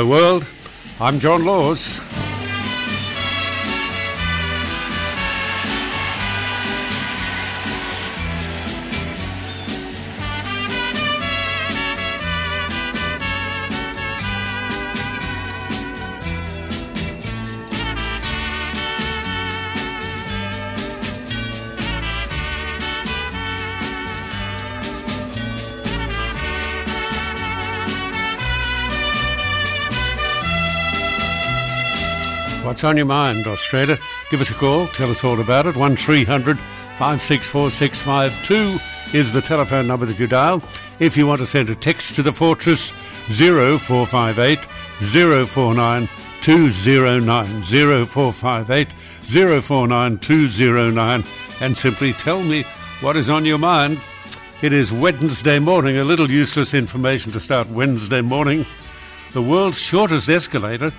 Hello World. I'm John Laws. What's on your mind, Australia? Give us a call. Tell us all about it. 1300 564 652 is the telephone number that you dial. If you want to send a text to the Fortress, 0458 049 209 0458 049 209 and simply tell me what is on your mind. It is Wednesday morning, a little useless information to start Wednesday morning. The world's shortest escalator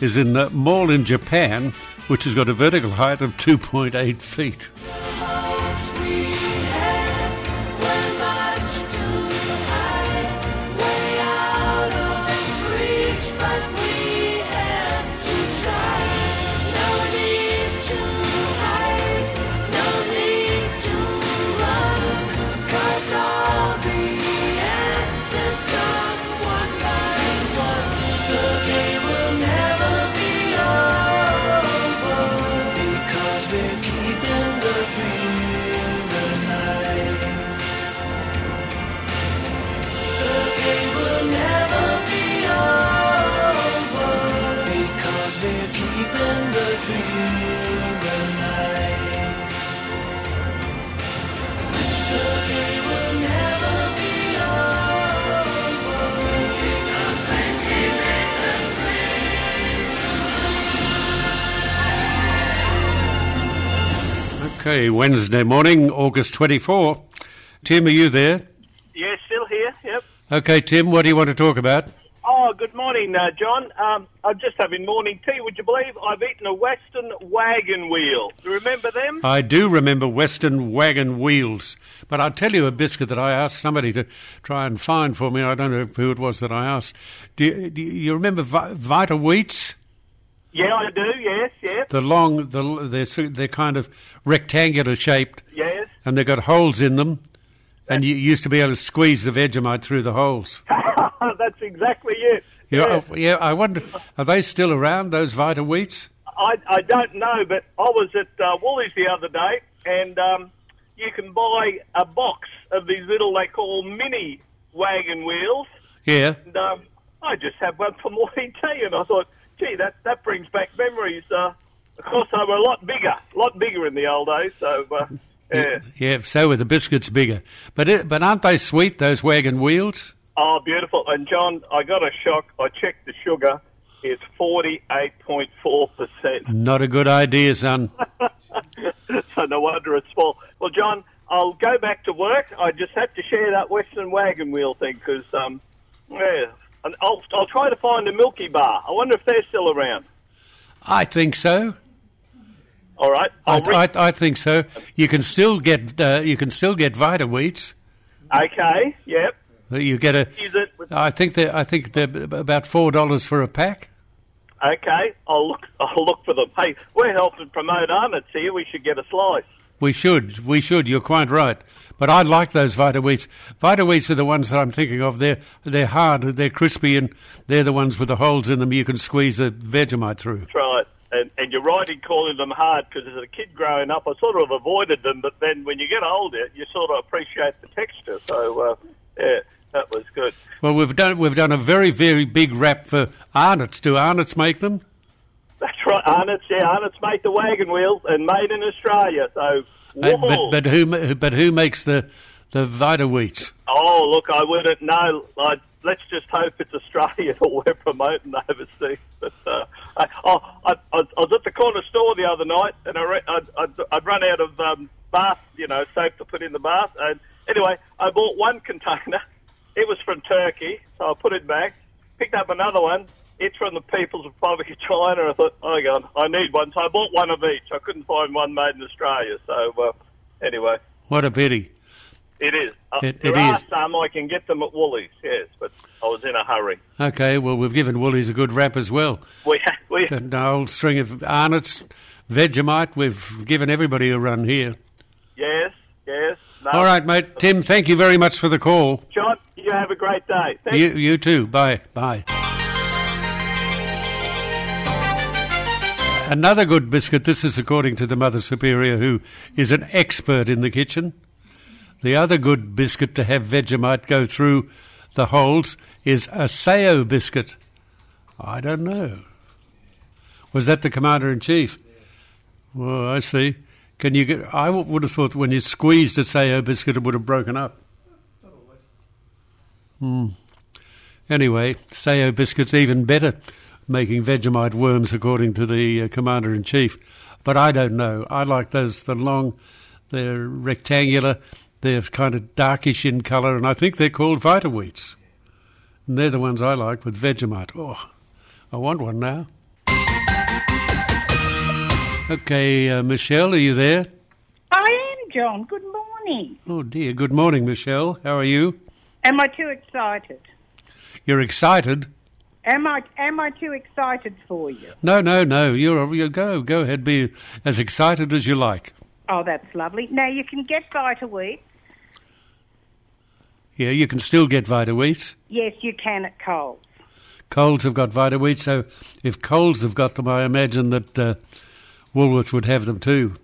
is in a mall in Japan, which has got a vertical height of 2.8 feet. Okay, Wednesday morning, August 24. Tim, are you there? Yeah, still here. Yep. Okay, Tim, what do you want to talk about? Oh, good morning, uh, John. Um, I'm just having morning tea. Would you believe I've eaten a Western wagon wheel? Do you remember them? I do remember Western wagon wheels, but I'll tell you a biscuit that I asked somebody to try and find for me. I don't know who it was that I asked. Do you, do you remember Vi- Vita-Weats? Yeah, I do. Yes, yes, The long, the they're, they're kind of rectangular shaped, yes. and they've got holes in them, and you used to be able to squeeze the Vegemite through the holes. That's exactly it. Yeah, Yes. oh, yeah. I wonder, are they still around? Those Vita-Weats? I, I don't know, but I was at uh, Woolies the other day, and um, you can buy a box of these little they call mini wagon wheels. Yeah. And um, I just had one for morning tea, and I thought, gee, that that brings back memories. Uh, of course, they were a lot bigger, a lot bigger in the old days. So, uh, yeah. Yeah, so were the biscuits bigger. But it, but aren't they sweet, those wagon wheels? Oh, beautiful. And John, I got a shock. I checked the sugar. It's forty-eight point four percent. Not a good idea, son. so no wonder it's small. Well, John, I'll go back to work. I just had to share that Western wagon wheel thing because, um, yeah, I'll I'll try to find a Milky Bar. I wonder if they're still around. I think so. All right, I, re- I, I think so. You can still get uh, you can still get Vita-Weats. okay. Yep. You get a. Use it. With, I think they I think they're about four dollars for a pack. okay. I'll look. I'll look for them. Hey, we're helping promote Arnott's here. We should get a slice. We should, we should. You're quite right. But I like those Vita-Weats. Vita Wheats are the ones that I'm thinking of. They're they're hard, they're crispy, and they're the ones with the holes in them. You can squeeze the Vegemite through. That's right. And, and you're right in calling them hard because as a kid growing up, I sort of avoided them. But then when you get older, you sort of appreciate the texture. So uh, yeah, that was good. Well, we've done we've done a very very big wrap for Arnott's. Do Arnott's make them? That's right, Arnott's. Yeah, Arnott's made the wagon wheels and made in Australia. So, Uh, but but who but who makes the the Vita-Weat? oh look, I wouldn't know. I, let's just hope it's Australia that we're promoting overseas. But uh, I, oh, I, I, I was at the corner store the other night, and I re- I'd, I'd, I'd run out of um, bath, you know, soap to put in the bath. And anyway, I bought one container. It was from Turkey, so I put it back. Picked up another one. It's from the People's Republic of China. I thought, oh God, I need one. So I bought one of each. I couldn't find one made in Australia. So uh, anyway, What a pity. It is. Uh, It- there it are is. some I can get them at Woolies, yes, but I was in a hurry. Okay, well, we've given Woolies a good rap as well. We we An old string of Arnott's, Vegemite, we've given everybody a run here. yes yes. No. All right, mate. Tim, thank you very much for the call. John. You have a great day. Thank You, you too. Bye. Bye. Another good biscuit. This is according to the Mother Superior, who is an expert in the kitchen. The other good biscuit to have Vegemite go through the holes is a Sao biscuit. I don't know. Was that the Commander in Chief? Well, I see. Can you get? I would have thought when you squeezed a Sao biscuit, it would have broken up. Hmm. Anyway, Sao biscuits even better, making Vegemite worms according to the uh, commander in chief. But I don't know. I like those. The long, they're rectangular. They're kind of darkish in colour, and I think they're called Vita-Weats. And they're the ones I like with Vegemite. Oh, I want one now. Okay, uh, Michelle, are you there? I am, John. Good morning. Oh dear. Good morning, Michelle. How are you? Am I too excited? You're excited. Am I am I too excited for you? No, no, no. You're you go go ahead. Be as excited as you like. Oh, that's lovely. Now you can get Vita-Weat. Yeah, you can still get Vita-Weats. Yes, you can at Coles. Coles have got Vita-Weat, so if Coles have got them, I imagine that uh, Woolworths would have them too.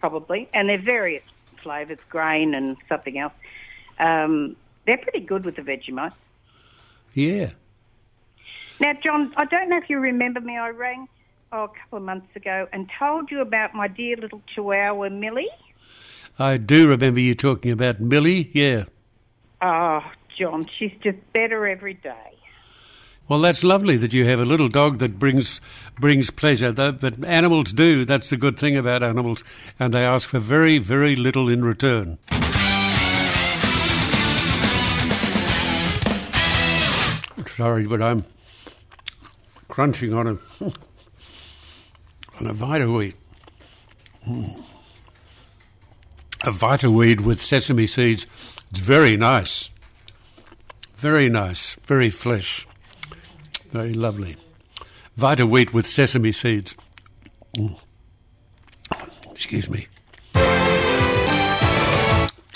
Probably, and they're various flavours, grain and something else. Um, they're pretty good with the Vegemite. Yeah. Now, John, I don't know if you remember me. I rang oh, a couple of months ago and told you about my dear little Chihuahua Millie. I do remember you talking about Millie. Yeah. Oh, John, she's just better every day. Well, that's lovely that you have a little dog that brings brings pleasure. But animals do. That's the good thing about animals, and they ask for very, very little in return. Sorry, but I'm crunching on a on a Vita-Weat. Mm. A Vita-Weat with sesame seeds. It's very nice. Very nice. Very fresh. Very lovely. Vita-Weat with sesame seeds. Mm. Excuse me.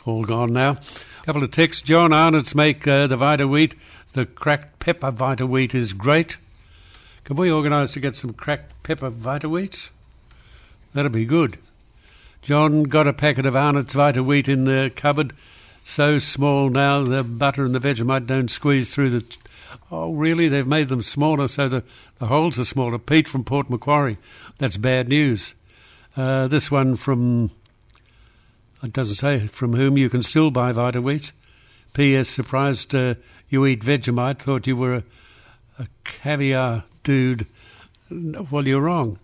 All gone now. couple of texts. John Arnott's make uh, the Vita-Weat. The cracked pepper Vita-Weat is great. Can we organise to get some cracked pepper Vita-Weats? That'd be good. John got a packet of Arnott's Vita-Weat in the cupboard. So small now, the butter and the Vegemite don't squeeze through the. Oh, really? They've made them smaller so the, the holes are smaller. Pete from Port Macquarie. That's bad news. Uh, this one from. It doesn't say from whom you can still buy Vita-Weat. P.S. Surprised uh, you eat Vegemite. Thought you were a, a caviar dude. Well, you're wrong.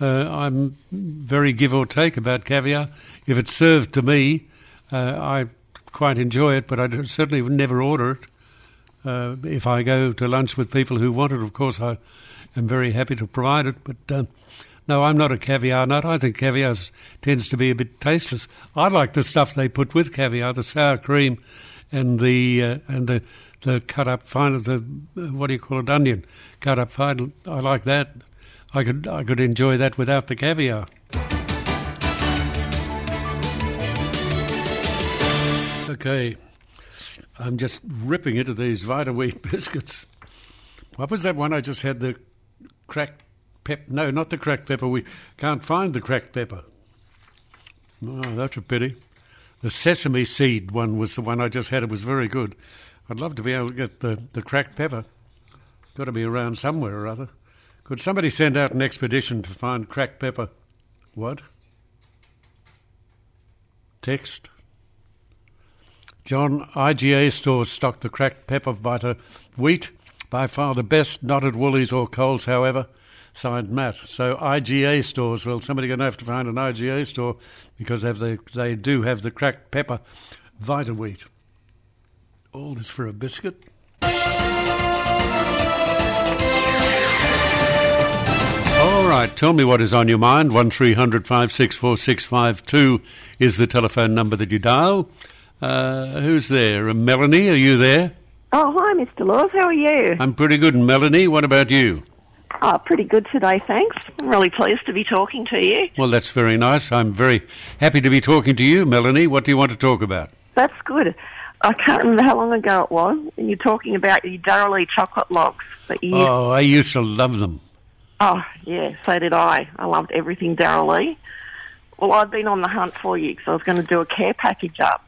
Uh, I'm very give or take about caviar. If it's served to me, uh, I quite enjoy it, but I certainly would never order it. Uh, if I go to lunch with people who want it, of course, I am very happy to provide it. But uh, no, I'm not a caviar nut. I think caviar tends to be a bit tasteless. I like the stuff they put with caviar, the sour cream, and the uh, and the the cut up fine the uh, what do you call it onion cut up fine. I like that. I could I could enjoy that without the caviar. Okay, I'm just ripping into these Vita-Weat biscuits. What was that one I just had? The cracked pep? No, not the cracked pepper. We can't find the cracked pepper. Oh, that's a pity. The sesame seed one was the one I just had. It was very good. I'd love to be able to get the, the cracked pepper. Got to be around somewhere or other. Could somebody send out an expedition to find cracked pepper? What? Text. John, IGA stores stock the cracked pepper Vita wheat. By far the best, not at Woolies or Coles, however. Signed Matt. So IGA stores, well, somebody's going to have to find an IGA store because they, they do have the cracked pepper Vita-Weat. All this for a biscuit? All right, tell me what is on your mind. 1300 564 652 is the telephone number that you dial. Uh, who's there? Uh, Melanie, are you there? Oh, hi, Mr. Laws. How are you? I'm pretty good. And Melanie, what about you? Oh, pretty good today, thanks. I'm really pleased to be talking to you. Well, that's very nice. I'm very happy to be talking to you, Melanie. What do you want to talk about? That's good. I can't remember how long ago it was, and you're talking about your Darrell chocolate logs that you. Oh, I used to love them. Oh, yeah, so did I. I loved everything Darrell Well, I've been on the hunt for you because I was going to do a care package up,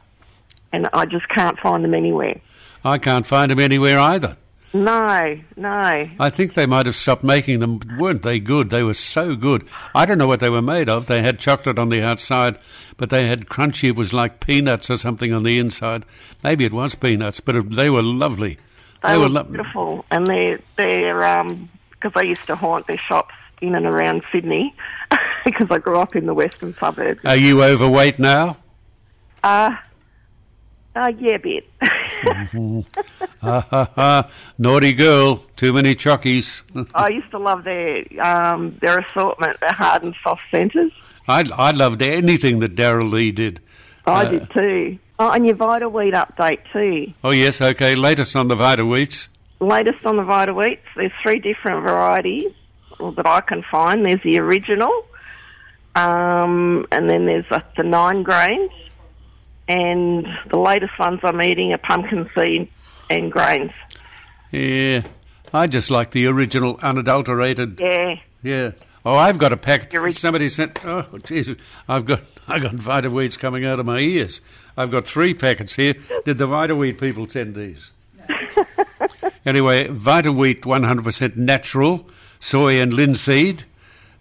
and I just can't find them anywhere. I can't find them anywhere either. No, no. I think they might have stopped making them. Weren't they good? They were so good. I don't know what they were made of. They had chocolate on the outside, but they had crunchy. It was like peanuts or something on the inside. Maybe it was peanuts, but it, they were lovely. They, they were, were lo- beautiful, and they're they're um because I used to haunt their shops in and around Sydney because I grew up in the western suburbs. Are you overweight now? Uh uh, yeah, a bit. ha, ha, ha. Naughty girl, too many chockies. I used to love their um, their assortment, their hard and soft centres. I, I loved anything that Darrell Lea did. I uh, did too. Oh, and your Vita-Weat update too. Oh, yes, okay. Latest on the Vita-Weats. Latest on the Vita-Weats. There's three different varieties that I can find. There's the original, um, and then there's uh, the nine grains and the latest ones I'm eating are pumpkin seed and grains. Yeah, I just like the original unadulterated. Yeah. Yeah. Oh, I've got a pack. Somebody sent. Oh, Jesus! I've got I got Vita-Weats coming out of my ears. I've got three packets here. Did the Vita-Weat people send these? anyway, Vita-Weat 100% natural, soy and linseed.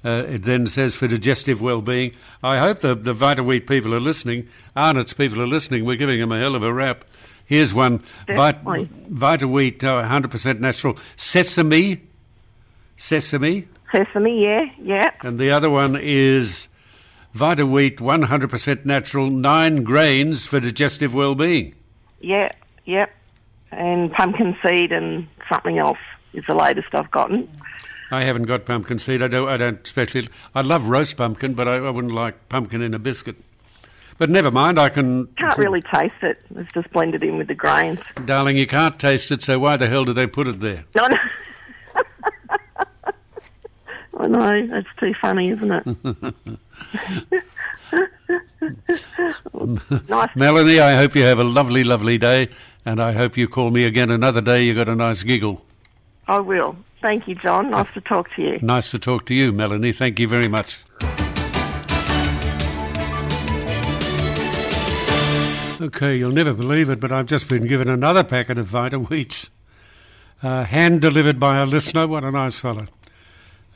Uh, it then says for digestive well-being. I hope the, the Vita-Weat people are listening. Arnott's people are listening. We're giving them a hell of a rap. Here's one. Vita, Vita-Weat, uh, 100% natural. Sesame. Sesame. Sesame, yeah, yeah. And the other one is Vita-Weat, 100% natural, nine grains for digestive well-being. Yeah, yeah. And pumpkin seed and something else is the latest I've gotten. I haven't got pumpkin seed. I don't. I don't especially. I love roast pumpkin, but I, I wouldn't like pumpkin in a biscuit. But never mind. I can. Can't really taste it. It's just blended in with the grains. Darling, you can't taste it. So why the hell do they put it there? No, no. Oh, I know. That's too funny, isn't it? nice. Melanie, I hope you have a lovely, lovely day, and I hope you call me again another day. You got a nice giggle. I will. Thank you, John. Nice to talk to you. Nice to talk to you, Melanie. Thank you very much. Okay, you'll never believe it, but I've just been given another packet of Vita-Weats. Uh, hand delivered by a listener. What a nice fellow.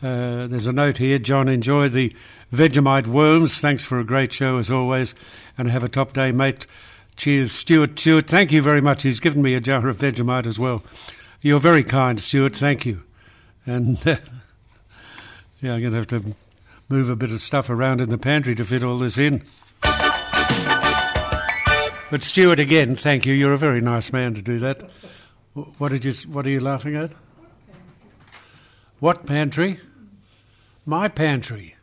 Uh, there's a note here. John, enjoy the Vegemite worms. Thanks for a great show as always, and have a top day, mate. Cheers, Stuart. Stuart, thank you very much. He's given me a jar of Vegemite as well. You're very kind, Stuart. Thank you. And uh, yeah, I'm going to have to move a bit of stuff around in the pantry to fit all this in. But Stuart, again, thank you. You're a very nice man to do that. What did you? What are you laughing at? What pantry? My pantry.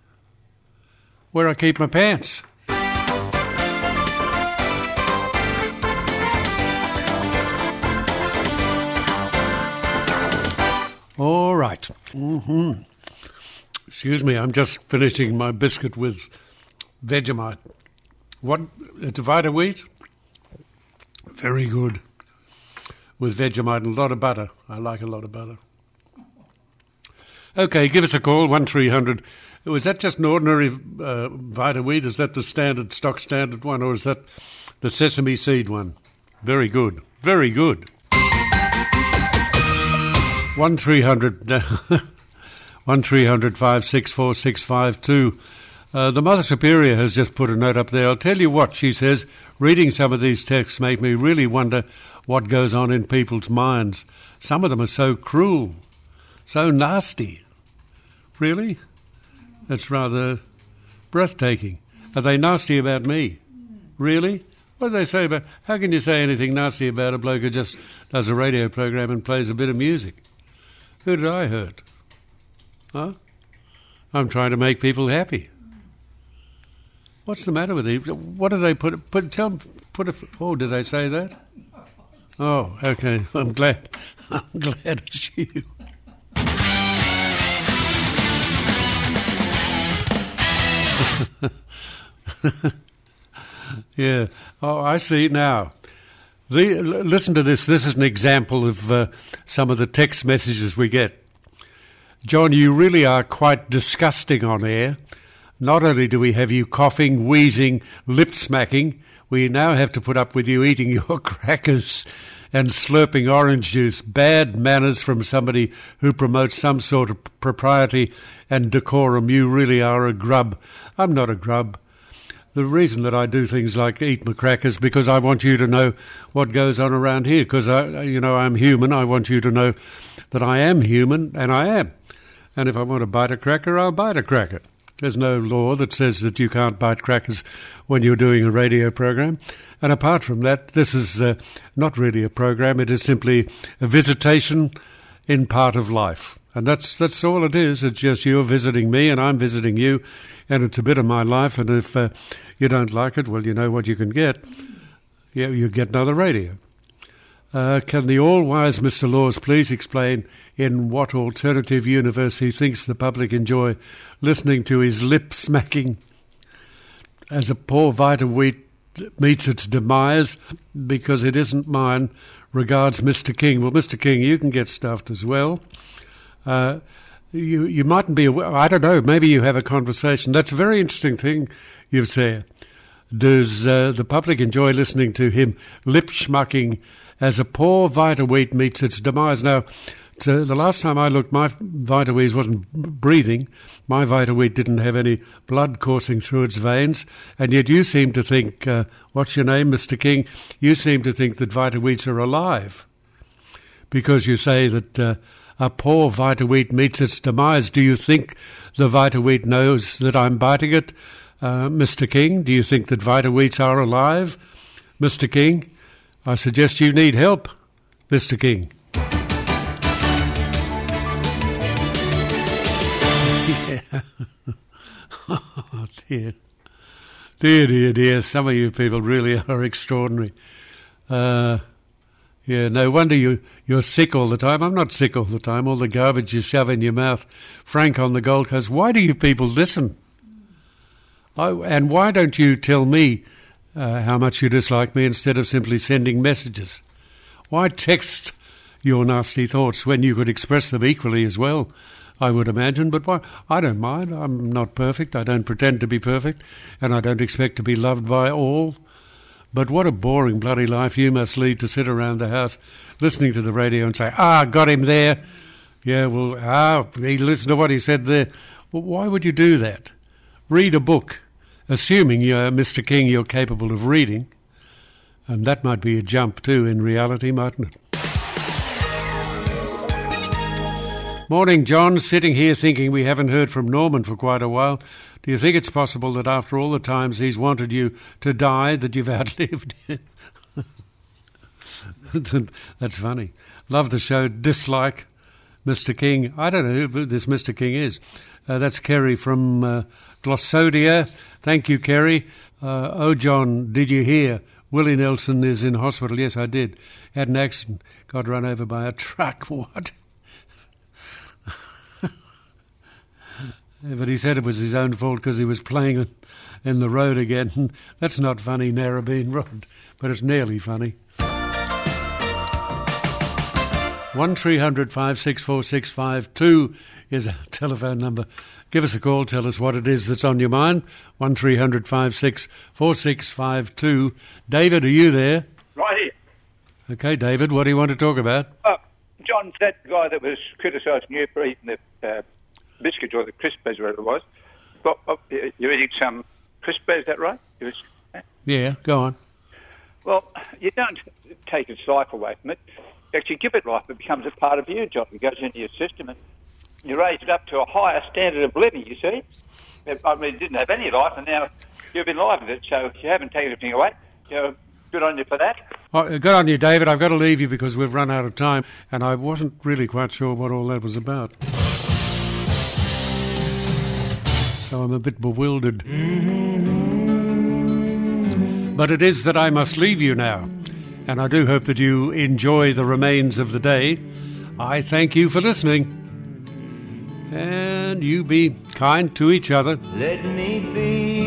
Where I keep my pants. Right. mm-hmm. Excuse me, I'm just finishing my biscuit with Vegemite. What? It's a Vita-Weat? Very good. With Vegemite and a lot of butter. I like a lot of butter. Okay, give us a call, 1300. Was that just an ordinary uh, Vita-Weat? Is that the standard, stock standard one, or is that the sesame seed one? Very good. Very good. One three hundred one three hundred five six four six five two. Uh, the Mother Superior has just put a note up there. I'll tell you what she says. Reading some of these texts make me really wonder what goes on in people's minds. Some of them are so cruel, so nasty. Really, that's rather breathtaking. Are they nasty about me? Really? What do they say about? How can you say anything nasty about a bloke who just does a radio program and plays a bit of music? Who did I hurt? Huh? I'm trying to make people happy. What's the matter with you? What do they put? Put tell put it. Oh, did they say that? Oh, okay. I'm glad. I'm glad it's you. yeah. Oh, I see now. The, listen to this. This is an example of uh, some of the text messages we get. John, you really are quite disgusting on air. Not only do we have you coughing, wheezing, lip smacking, we now have to put up with you eating your crackers and slurping orange juice. Bad manners from somebody who promotes some sort of propriety and decorum. You really are a grub. I'm not a grub. The reason that I do things like eat my crackers because I want you to know what goes on around here. Because I, you know, I'm human. I want you to know that I am human, and I am. And if I want to bite a cracker, I'll bite a cracker. There's no law that says that you can't bite crackers when you're doing a radio program. And apart from that, this is uh, not really a program. It is simply a visitation in part of life. And that's that's all it is. It's just you're visiting me and I'm visiting you, and it's a bit of my life. And if uh, you don't like it, well, you know what you can get. Yeah, you get another radio. Uh, can the all-wise Mr. Laws please explain in what alternative universe he thinks the public enjoy listening to his lip smacking as a poor Vita-Weat meets its demise because it isn't mine? Regards, Mr. King. Well, Mr. King, you can get stuffed as well. Uh, you you mightn't be aware. I don't know. Maybe you have a conversation. That's a very interesting thing you've said. Does uh, the public enjoy listening to him lip schmucking as a poor Vita-Weat meets its demise? Now, the last time I looked, my Vita-Weat wasn't breathing. My Vita-Weat didn't have any blood coursing through its veins, and yet you seem to think. Uh, what's your name, Mister King? You seem to think that Vita-Weats are alive because you say that. A poor Vita-Weat meets its demise. Do you think the Vita-Weat knows that I'm biting it, uh, Mr. King? Do you think that Vita-Weats are alive, Mr. King? I suggest you need help, Mr. King. yeah. oh dear. Dear, dear, dear. Some of you people really are extraordinary. Uh, yeah, no wonder you, you're sick all the time. I'm not sick all the time. All the garbage you shove in your mouth. Frank on the Gold Coast, why do you people listen? I, and why don't you tell me uh, how much you dislike me instead of simply sending messages? Why text your nasty thoughts when you could express them equally as well? I would imagine, but why? I don't mind. I'm not perfect. I don't pretend to be perfect, and I don't expect to be loved by all. But what a boring bloody life you must lead to sit around the house listening to the radio and say, ah, got him there. Yeah, well, ah, he listened to what he said there. Well, why would you do that? Read a book, assuming you're Mr. King, you're capable of reading. And that might be a jump too in reality, mightn't it? Morning, John. Sitting here thinking we haven't heard from Norman for quite a while. Do you think it's possible that after all the times he's wanted you to die, that you've outlived him? That's funny. Love the show. Dislike Mr. King. I don't know who this Mr. King is. Uh, that's Kerry from uh, Glossodia. Thank you, Kerry. Uh, oh, John, did you hear? Willie Nelson is in hospital. Yes, I did. Had an accident. Got run over by a truck. What? But he said it was his own fault because he was playing in the road again. That's not funny, Narrabeen Rod, but it's nearly funny. One three hundred five six four six five two is our telephone number. Give us a call. Tell us what it is that's on your mind. One three hundred five six four six five two. David, are you there? Right here. Okay, David. What do you want to talk about? Uh, John, that guy that was criticising you for eating the uh, biscuits or the Crispers, whatever it was. But, uh, you're eating some Crispers, is that right? Yeah, go on. Well, you don't take its life away from it. You actually give it life. It becomes a part of you, John. It goes into your system and you raise it up to a higher standard of living, you see. I mean, it didn't have any life, and now you've been enlivened it, so you haven't taken anything away. Know, good on you for that. Oh, good on you, David. I've got to leave you because we've run out of time, and I wasn't really quite sure what all that was about. So I'm a bit bewildered. But it is that I must leave you now, and I do hope that you enjoy the remains of the day. I thank you for listening. And you be kind to each other. Let me be